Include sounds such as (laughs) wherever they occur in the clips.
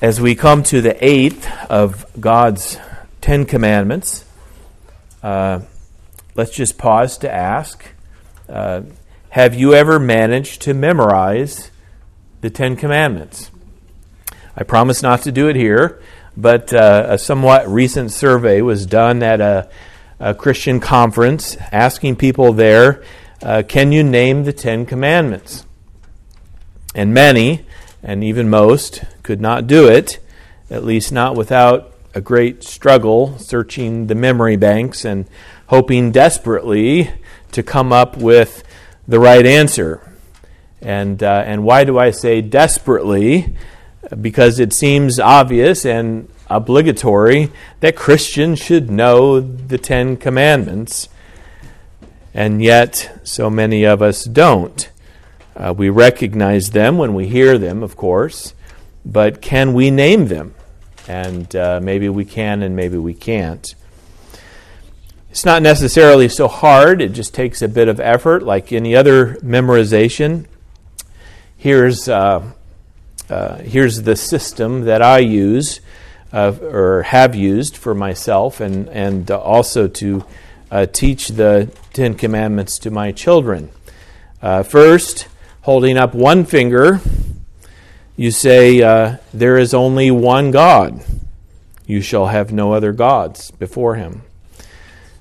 as we come to the eighth of God's Ten Commandments, uh, let's just pause to ask uh, Have you ever managed to memorize the Ten Commandments? I promise not to do it here, but uh, a somewhat recent survey was done at a, a Christian conference asking people there, uh, Can you name the Ten Commandments? And many, and even most, could not do it, at least not without a great struggle searching the memory banks and hoping desperately to come up with the right answer. And, uh, and why do I say desperately? Because it seems obvious and obligatory that Christians should know the Ten Commandments, and yet so many of us don't. Uh, we recognize them when we hear them, of course, but can we name them? And uh, maybe we can, and maybe we can't. It's not necessarily so hard, it just takes a bit of effort, like any other memorization. Here's, uh, uh, here's the system that I use uh, or have used for myself and, and also to uh, teach the Ten Commandments to my children. Uh, first, holding up one finger you say, uh, There is only one God. You shall have no other gods before him.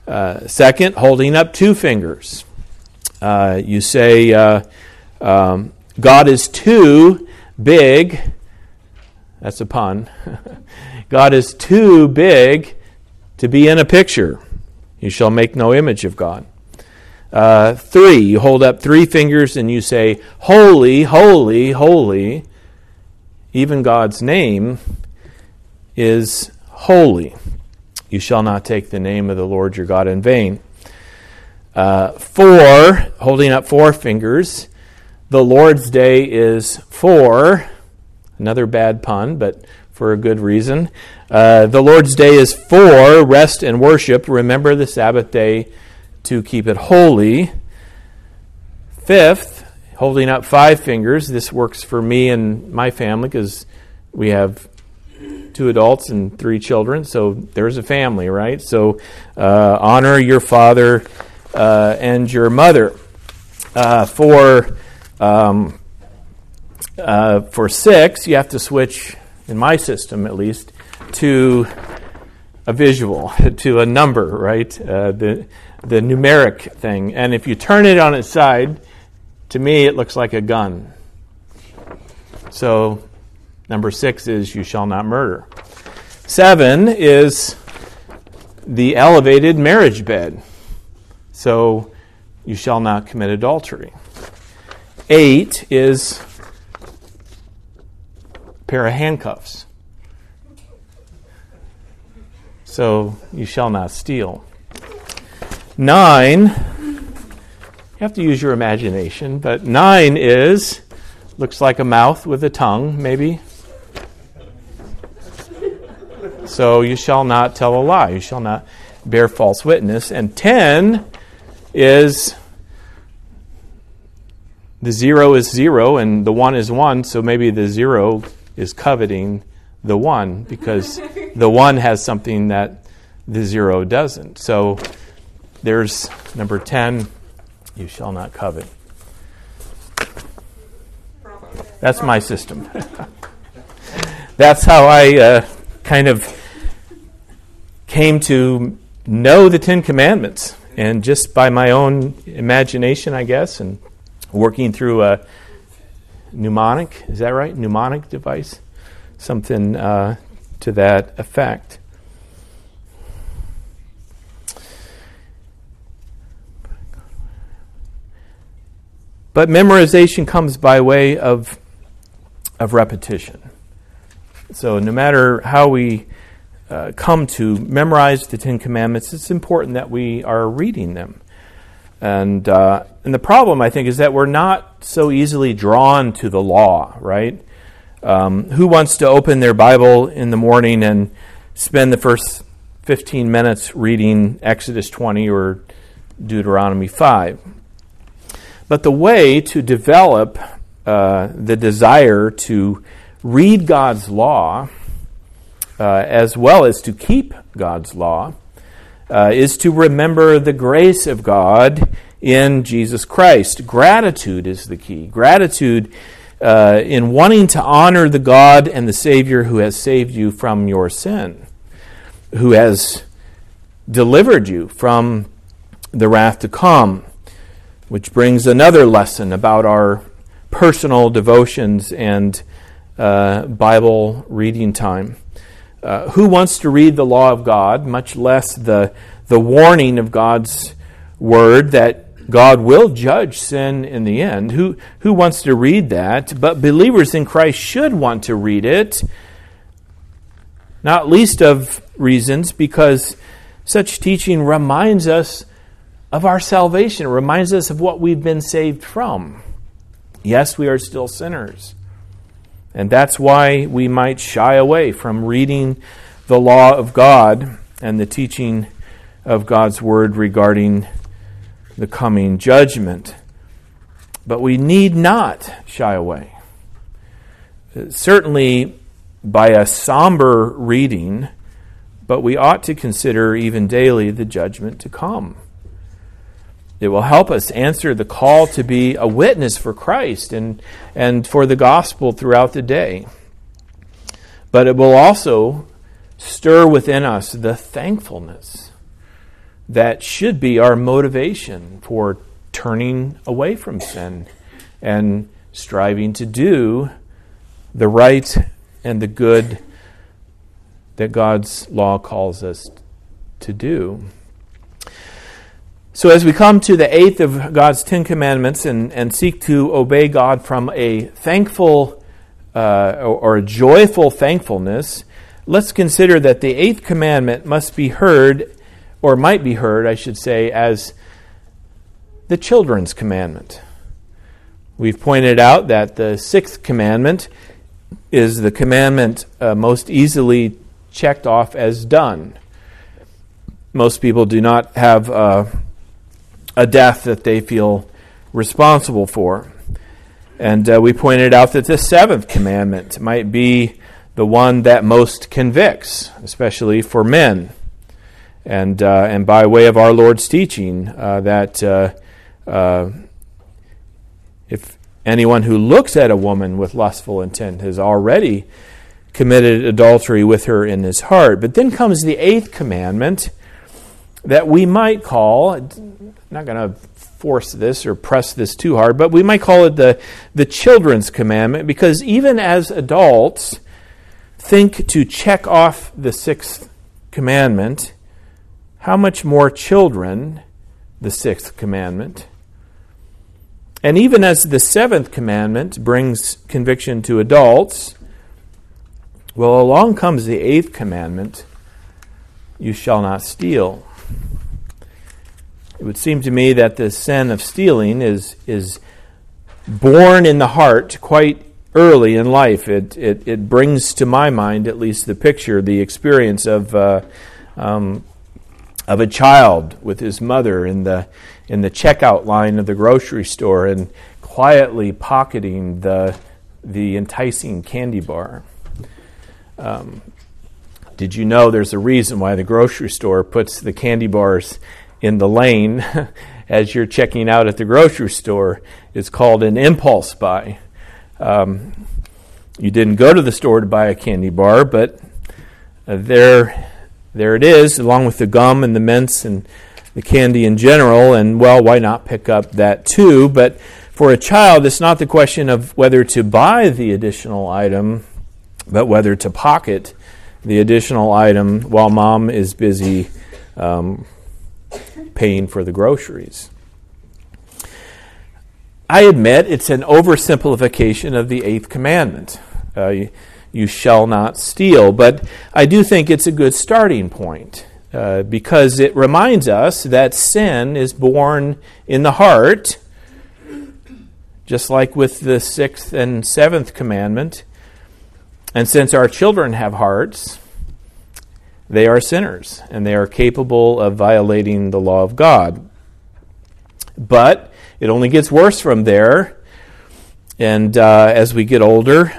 Uh, second, holding up two fingers. Uh, you say, uh, um, God is too big. That's a pun. (laughs) God is too big to be in a picture. You shall make no image of God. Uh, three, you hold up three fingers and you say, Holy, holy, holy even God's name is holy. You shall not take the name of the Lord your God in vain. Uh, four, holding up four fingers, the Lord's day is four. another bad pun, but for a good reason. Uh, the Lord's day is for rest and worship. Remember the Sabbath day to keep it holy. Fifth, holding up five fingers. This works for me and my family because we have two adults and three children, so there's a family, right? So uh, honor your father uh, and your mother. Uh, for um, uh, for six, you have to switch, in my system at least, to a visual, (laughs) to a number, right? Uh, the the numeric thing, and if you turn it on its side to me, it looks like a gun. So, number six is you shall not murder. Seven is the elevated marriage bed. So, you shall not commit adultery. Eight is a pair of handcuffs. So, you shall not steal. Nine you have to use your imagination, but nine is looks like a mouth with a tongue, maybe. So you shall not tell a lie. You shall not bear false witness. And ten is the zero is zero and the one is one, so maybe the zero is coveting the one because (laughs) the one has something that the zero doesn't. So there's number 10 you shall not covet. That's my system. (laughs) That's how I uh, kind of came to know the Ten Commandments. And just by my own imagination, I guess, and working through a mnemonic, is that right? Mnemonic device? Something uh, to that effect. But memorization comes by way of, of repetition. So, no matter how we uh, come to memorize the Ten Commandments, it's important that we are reading them. And, uh, and the problem, I think, is that we're not so easily drawn to the law, right? Um, who wants to open their Bible in the morning and spend the first 15 minutes reading Exodus 20 or Deuteronomy 5? But the way to develop uh, the desire to read God's law, uh, as well as to keep God's law, uh, is to remember the grace of God in Jesus Christ. Gratitude is the key. Gratitude uh, in wanting to honor the God and the Savior who has saved you from your sin, who has delivered you from the wrath to come, which brings another lesson about our personal devotions and uh, Bible reading time. Uh, who wants to read the law of God, much less the, the warning of God's word that God will judge sin in the end? Who, who wants to read that? But believers in Christ should want to read it, not least of reasons because such teaching reminds us of our salvation, it reminds us of what we've been saved from. Yes, we are still sinners. And that's why we might shy away from reading the law of God and the teaching of God's word regarding the coming judgment. But we need not shy away. Certainly by a somber reading, but we ought to consider even daily the judgment to come. It will help us answer the call to be a witness for Christ and, and for the gospel throughout the day. But it will also stir within us the thankfulness that should be our motivation for turning away from sin and striving to do the right and the good that God's law calls us to do. So, as we come to the eighth of God's Ten Commandments and, and seek to obey God from a thankful uh, or, or a joyful thankfulness, let's consider that the eighth commandment must be heard, or might be heard, I should say, as the children's commandment. We've pointed out that the sixth commandment is the commandment uh, most easily checked off as done. Most people do not have. Uh, a death that they feel responsible for. And uh, we pointed out that the seventh commandment might be the one that most convicts, especially for men. And, uh, and by way of our Lord's teaching, uh, that uh, uh, if anyone who looks at a woman with lustful intent has already committed adultery with her in his heart. But then comes the eighth commandment that we might call I'm not going to force this or press this too hard, but we might call it the, the children's commandment because even as adults think to check off the sixth commandment, how much more children the sixth commandment? And even as the seventh commandment brings conviction to adults, well, along comes the eighth commandment you shall not steal. It would seem to me that the sin of stealing is, is born in the heart quite early in life. It, it, it brings to my mind, at least, the picture, the experience of, uh, um, of a child with his mother in the, in the checkout line of the grocery store and quietly pocketing the, the enticing candy bar. Um, did you know there's a reason why the grocery store puts the candy bars in the lane (laughs) as you're checking out at the grocery store. It's called an impulse buy. Um, you didn't go to the store to buy a candy bar, but uh, there, there it is, along with the gum and the mints and the candy in general. And well, why not pick up that too? But for a child, it's not the question of whether to buy the additional item, but whether to pocket the additional item while mom is busy um, paying for the groceries. I admit it's an oversimplification of the eighth commandment. Uh, you, you, shall not steal. But I do think it's a good starting point uh, because it reminds us that sin is born in the heart, just like with the sixth and seventh commandment. And since our children have hearts, they are sinners and they are capable of violating the law of God. But it only gets worse from there. And uh, as we get older,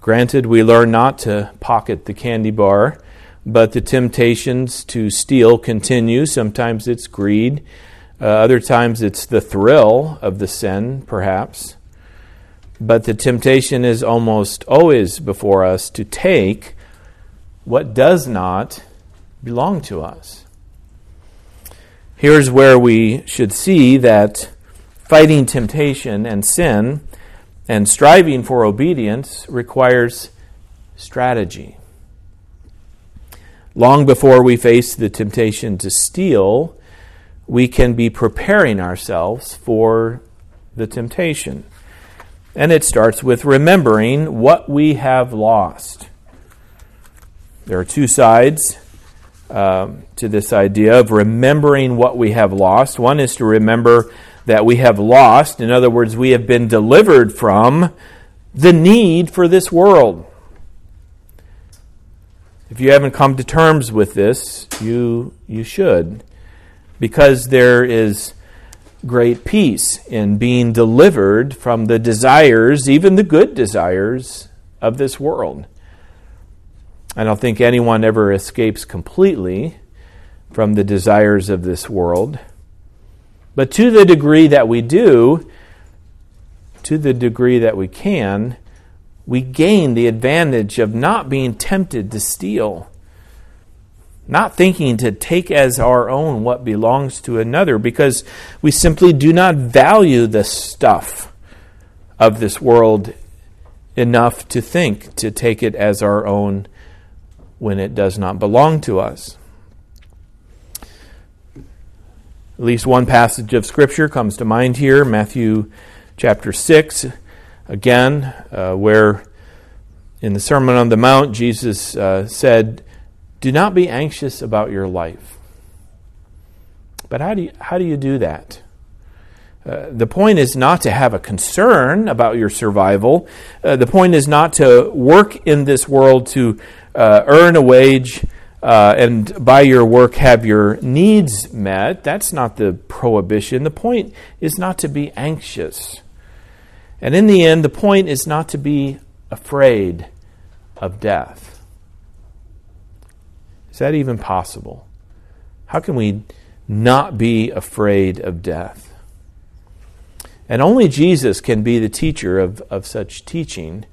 Granted, we learn not to pocket the candy bar, but the temptations to steal continue. Sometimes it's greed, uh, other times it's the thrill of the sin, perhaps. But the temptation is almost always before us to take what does not belong to us. Here's where we should see that fighting temptation and sin and striving for obedience requires strategy. Long before we face the temptation to steal, we can be preparing ourselves for the temptation. And it starts with remembering what we have lost. There are two sides um, to this idea of remembering what we have lost. One is to remember that we have lost. In other words, we have been delivered from the need for this world. If you haven't come to terms with this, you, you should, because there is great peace in being delivered from the desires, even the good desires, of this world. I don't think anyone ever escapes completely from the desires of this world. But to the degree that we do, to the degree that we can, we gain the advantage of not being tempted to steal, not thinking to take as our own what belongs to another, because we simply do not value the stuff of this world enough to think to take it as our own when it does not belong to us. At least one passage of Scripture comes to mind here Matthew chapter 6, again, uh, where in the Sermon on the Mount, Jesus uh, said, Do not be anxious about your life. But how do you, how do, you do that? Uh, the point is not to have a concern about your survival. Uh, the point is not to work in this world to uh, earn a wage uh, and by your work have your needs met. That's not the prohibition. The point is not to be anxious. And in the end, the point is not to be afraid of death. Is that even possible? How can we not be afraid of death? And only Jesus can be the teacher of, of such teaching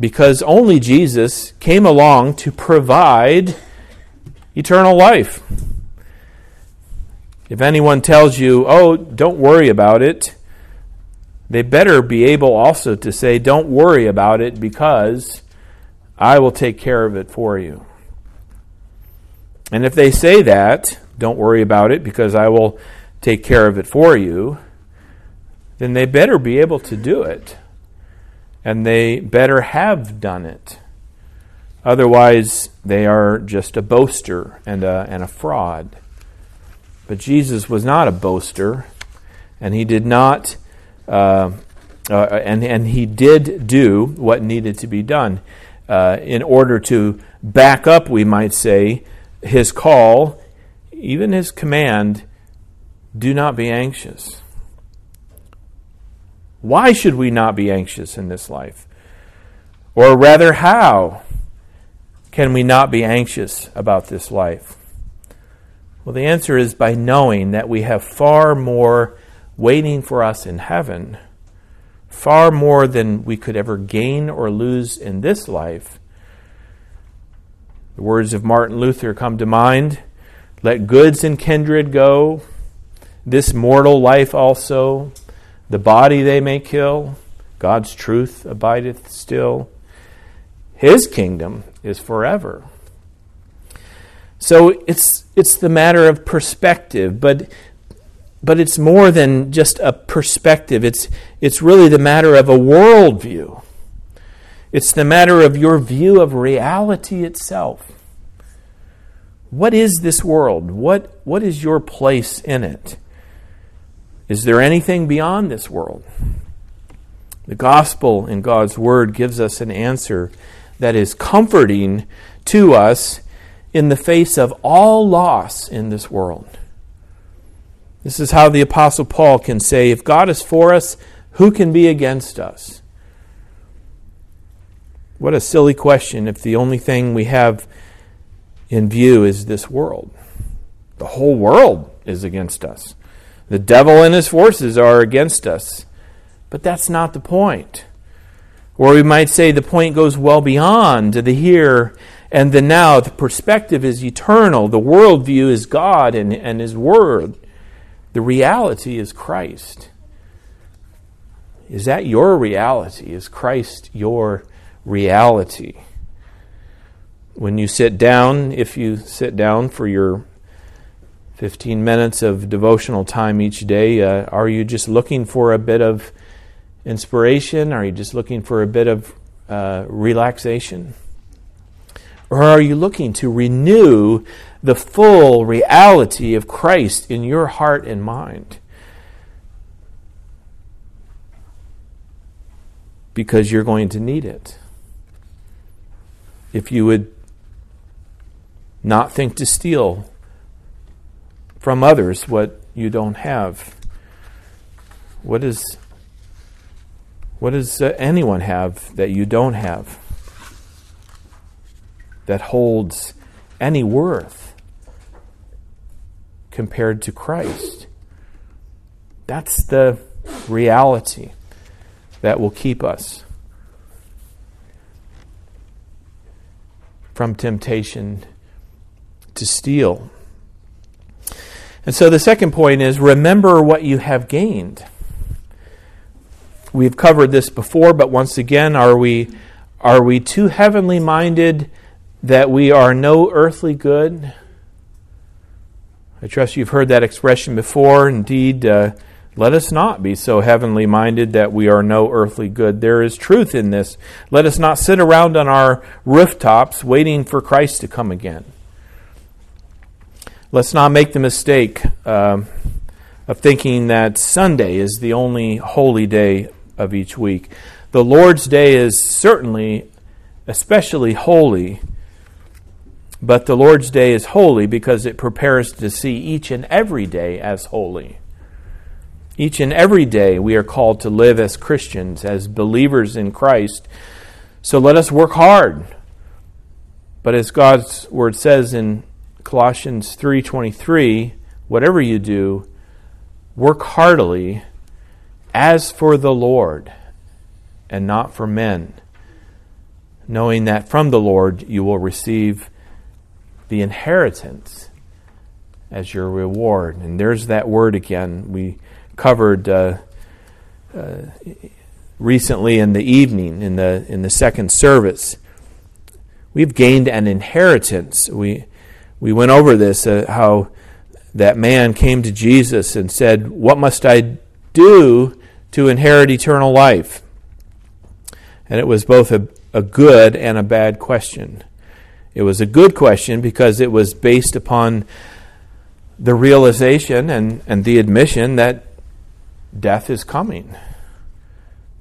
because only Jesus came along to provide eternal life. If anyone tells you, oh, don't worry about it, they better be able also to say, don't worry about it because I will take care of it for you. And if they say that, don't worry about it because I will take care of it for you, then they better be able to do it. And they better have done it. Otherwise, they are just a boaster and a, and a fraud. But Jesus was not a boaster, and he did not, uh, uh, and, and he did do what needed to be done uh, in order to back up, we might say, his call, even his command do not be anxious. Why should we not be anxious in this life? Or rather, how? can we not be anxious about this life? Well, the answer is by knowing that we have far more waiting for us in heaven, far more than we could ever gain or lose in this life. The words of Martin Luther come to mind Let goods and kindred go, this mortal life also, the body they may kill, God's truth abideth still. His kingdom is forever. So it's, it's the matter of perspective, but, but it's more than just a perspective. It's, it's really the matter of a worldview. It's the matter of your view of reality itself. What is this world? What, what is your place in it? Is there anything beyond this world? The gospel in God's word gives us an answer that is comforting to us in the face of all loss in this world. This is how the Apostle Paul can say, If God is for us, who can be against us? What a silly question if the only thing we have in view is this world. The whole world is against us. The devil and his forces are against us. But that's not the point. Or we might say the point goes well beyond the here and the now. The perspective is eternal. The worldview is God and, and His Word. The reality is Christ. Is that your reality? Is Christ your reality? When you sit down, if you sit down for your 15 minutes of devotional time each day, uh, are you just looking for a bit of inspiration? Are you just looking for a bit of uh, relaxation? Or are you looking to renew the full reality of Christ in your heart and mind? Because you're going to need it. If you would not think to steal from others what you don't have, what is what does uh, anyone have that you don't have that holds any worth compared to Christ? That's the reality that will keep us from temptation to steal. And so the second point is remember what you have gained. We've covered this before, but once again, are we, are we too heavenly minded that we are no earthly good? I trust you've heard that expression before. Indeed, uh, let us not be so heavenly minded that we are no earthly good. There is truth in this. Let us not sit around on our rooftops waiting for Christ to come again. Let's not make the mistake uh, of thinking that Sunday is the only holy day of each week. The Lord's Day is certainly especially holy, but the Lord's Day is holy because it prepares to see each and every day as holy. Each and every day we are called to live as Christians, as believers in Christ. So let us work hard. But as God's word says in Colossians 3:23, whatever you do, work heartily as for the Lord and not for men, knowing that from the Lord you will receive the inheritance as your reward. And there's that word again we covered uh, uh, recently in the evening in the in the second service. We've gained an inheritance. We we went over this uh, how that man came to Jesus and said, "What must I do to inherit eternal life? And it was both a, a good and a bad question. It was a good question because it was based upon the realization and, and the admission that death is coming.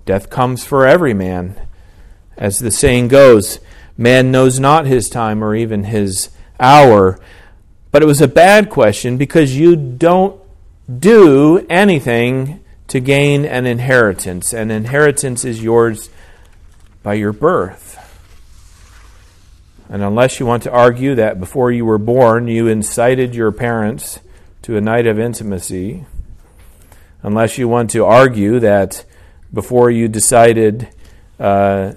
Death comes for every man. As the saying goes, man knows not his time or even his hour. But it was a bad question because you don't do anything to gain an inheritance. An inheritance is yours by your birth. And unless you want to argue that before you were born you incited your parents to a night of intimacy, unless you want to argue that before you decided, uh,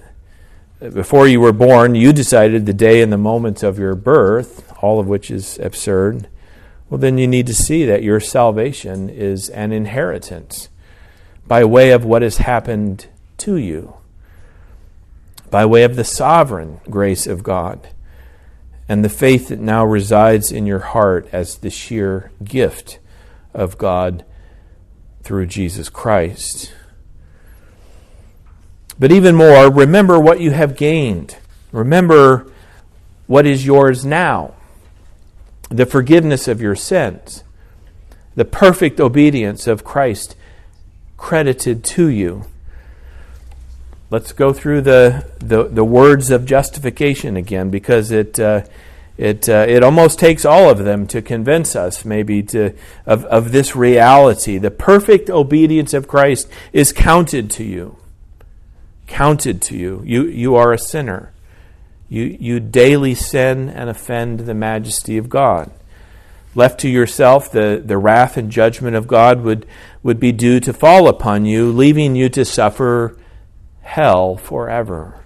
before you were born, you decided the day and the moment of your birth, all of which is absurd, well, then you need to see that your salvation is an inheritance by way of what has happened to you, by way of the sovereign grace of God, and the faith that now resides in your heart as the sheer gift of God through Jesus Christ. But even more, remember what you have gained. Remember what is yours now the forgiveness of your sins, the perfect obedience of Christ credited to you. Let's go through the, the, the words of justification again because it, uh, it, uh, it almost takes all of them to convince us, maybe, to, of, of this reality. The perfect obedience of Christ is counted to you. Counted to you. You, you are a sinner. You, you daily sin and offend the majesty of God. Left to yourself, the, the wrath and judgment of God would, would be due to fall upon you, leaving you to suffer hell forever.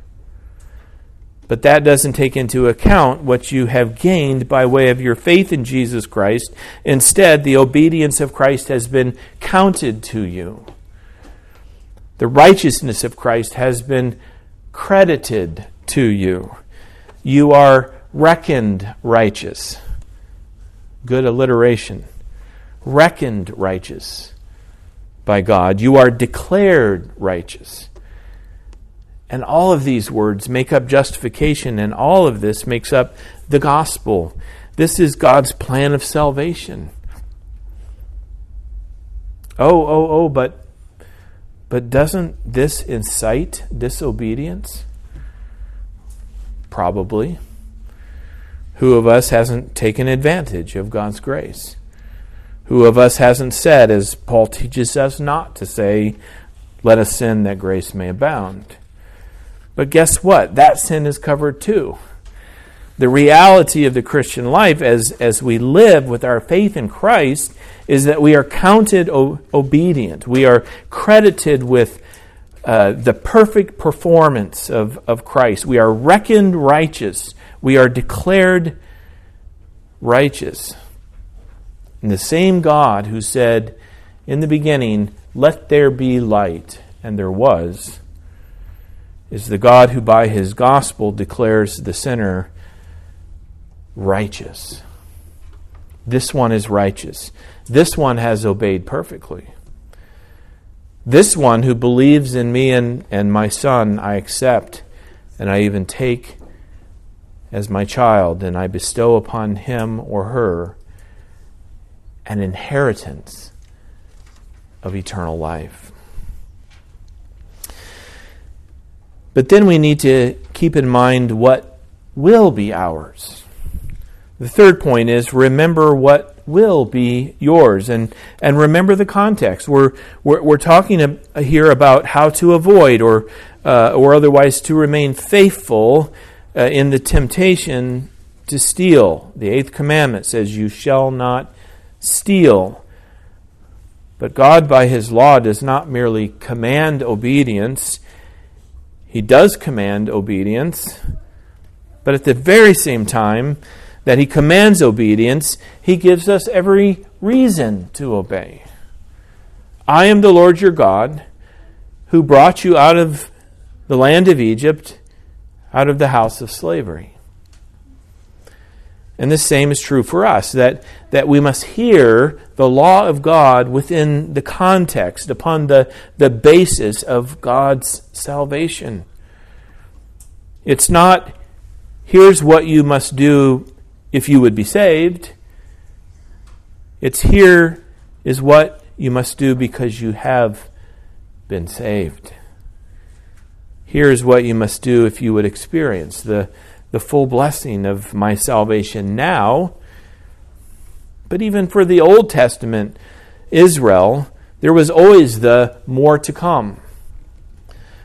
But that doesn't take into account what you have gained by way of your faith in Jesus Christ. Instead, the obedience of Christ has been counted to you. The righteousness of Christ has been credited to you. You are reckoned righteous. Good alliteration. Reckoned righteous by God. You are declared righteous. And all of these words make up justification, and all of this makes up the gospel. This is God's plan of salvation. Oh, oh, oh, but but doesn't this incite disobedience? Probably. Who of us hasn't taken advantage of God's grace? Who of us hasn't said, as Paul teaches us not to say, let us sin that grace may abound? But guess what? That sin is covered too. The reality of the Christian life as, as we live with our faith in Christ is that we are counted o- obedient. We are credited with uh, the perfect performance of, of Christ. We are reckoned righteous. We are declared righteous. And the same God who said in the beginning, Let there be light, and there was is the God who by his gospel declares the sinner righteous. This one is righteous. This one has obeyed perfectly. This one who believes in me and, and my son, I accept, and I even take as my child, and I bestow upon him or her an inheritance of eternal life. But then we need to keep in mind what will be ours. The third point is remember what will be yours and, and remember the context. We're, we're, we're talking here about how to avoid or, uh, or otherwise to remain faithful uh, in the temptation to steal. The eighth commandment says, You shall not steal. But God, by His law, does not merely command obedience, he does command obedience, but at the very same time that he commands obedience, he gives us every reason to obey. I am the Lord your God who brought you out of the land of Egypt, out of the house of slavery. And the same is true for us that, that we must hear the law of God within the context, upon the, the basis of God's salvation. It's not, here's what you must do if you would be saved. It's here is what you must do because you have been saved. Here is what you must do if you would experience the the full blessing of my salvation now. But even for the Old Testament Israel, there was always the more to come.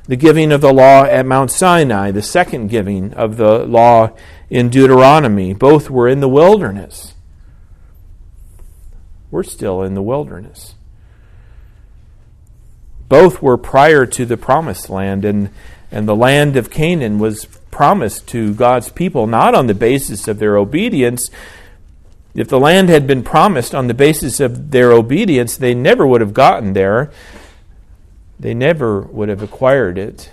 The giving of the law at Mount Sinai, the second giving of the law in Deuteronomy, both were in the wilderness. We're still in the wilderness. Both were prior to the promised land, and, and the land of Canaan was promised to God's people, not on the basis of their obedience. If the land had been promised on the basis of their obedience, they never would have gotten there. They never would have acquired it.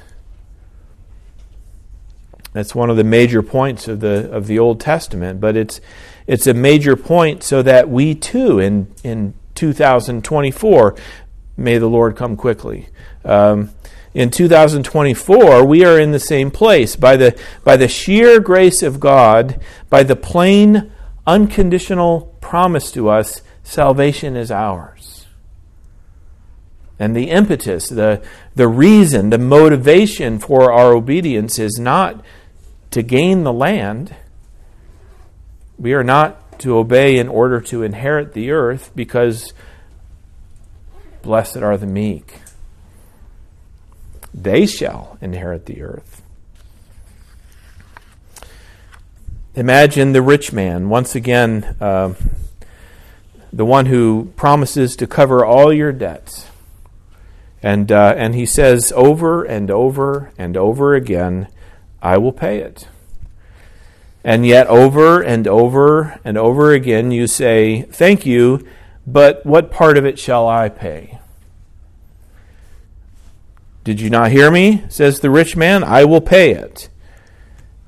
That's one of the major points of the of the Old Testament, but it's it's a major point so that we too in in 2024 may the Lord come quickly. Um, in 2024, we are in the same place. By the, by the sheer grace of God, by the plain, unconditional promise to us, salvation is ours. And the impetus, the, the reason, the motivation for our obedience is not to gain the land. We are not to obey in order to inherit the earth because blessed are the meek. they shall inherit the earth. Imagine the rich man, once again, uh, the one who promises to cover all your debts. And, uh, and he says over and over and over again, I will pay it. And yet, over and over and over again, you say, Thank you, but what part of it shall I pay? Did you not hear me? says the rich man. I will pay it.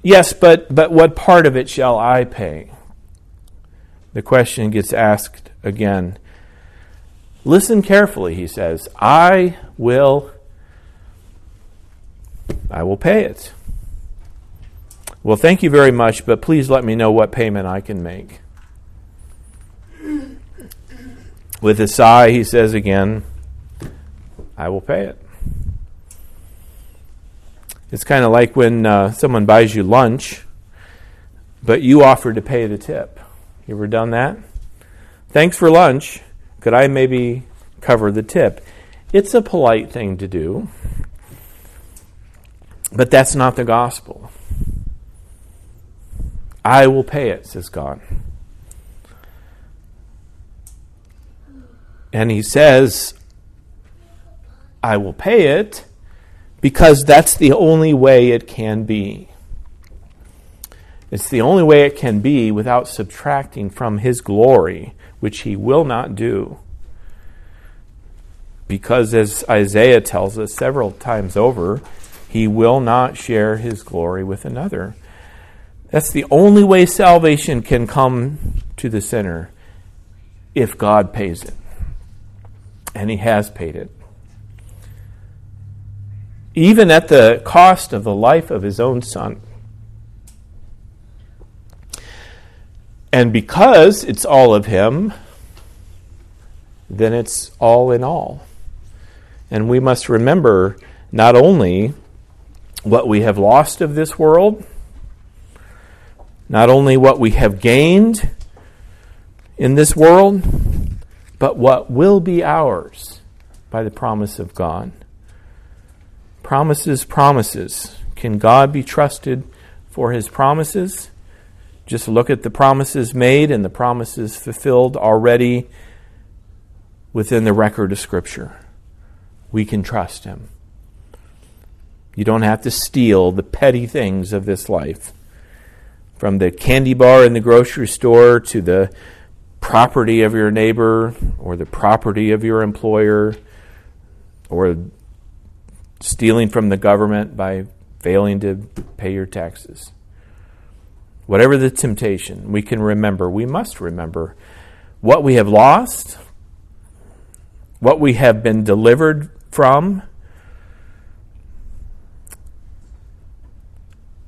Yes, but, but what part of it shall I pay? The question gets asked again. Listen carefully, he says. I will I will pay it. Well, thank you very much, but please let me know what payment I can make. With a sigh, he says again, I will pay it. It's kind of like when uh, someone buys you lunch, but you offer to pay the tip. You ever done that? Thanks for lunch. Could I maybe cover the tip? It's a polite thing to do, but that's not the gospel. I will pay it, says God. And he says, I will pay it because that's the only way it can be. It's the only way it can be without subtracting from his glory, which he will not do. Because, as Isaiah tells us several times over, he will not share his glory with another. That's the only way salvation can come to the sinner if God pays it. And he has paid it even at the cost of the life of his own son. And because it's all of him, then it's all in all. And we must remember not only what we have lost of this world, not only what we have gained in this world, but what will be ours by the promise of God. Promises, promises. Can God be trusted for his promises? Just look at the promises made and the promises fulfilled already within the record of Scripture. We can trust him. You don't have to steal the petty things of this life. From the candy bar in the grocery store to the property of your neighbor or the property of your employer or stealing from the government by failing to pay your taxes. Whatever the temptation, we can remember, we must remember what we have lost, what we have been delivered from,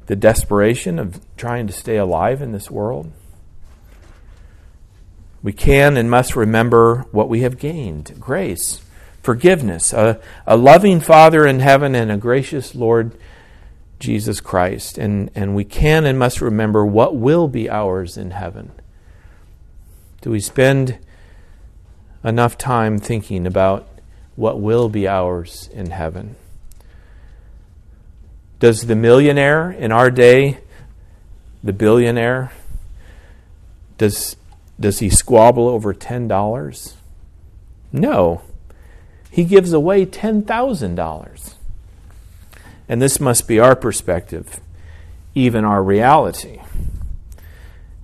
the desperation of trying to stay alive in this world. We can and must remember what we have gained grace forgiveness, a, a loving Father in heaven, and a gracious Lord Jesus Christ. And, and we can and must remember what will be ours in heaven. Do we spend enough time thinking about what will be ours in heaven? Does the millionaire in our day, the billionaire, does, does he squabble over $10? No he gives away $10,000. And this must be our perspective, even our reality.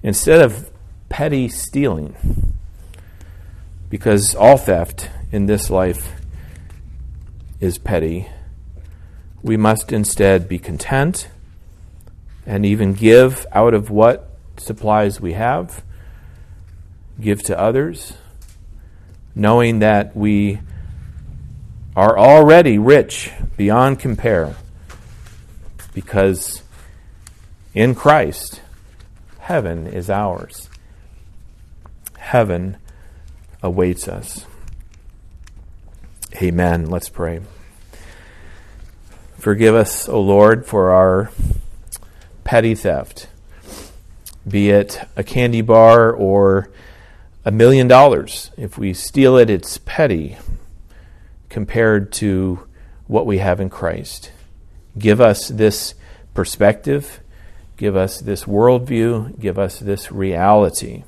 Instead of petty stealing, because all theft in this life is petty, we must instead be content and even give out of what supplies we have, give to others, knowing that we are already rich beyond compare because in Christ, heaven is ours. Heaven awaits us. Amen. Let's pray. Forgive us, O Lord, for our petty theft, be it a candy bar or a million dollars. If we steal it, it's petty compared to what we have in Christ. Give us this perspective, give us this worldview, give us this reality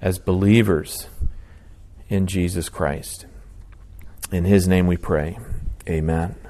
as believers in Jesus Christ. In His name we pray. Amen.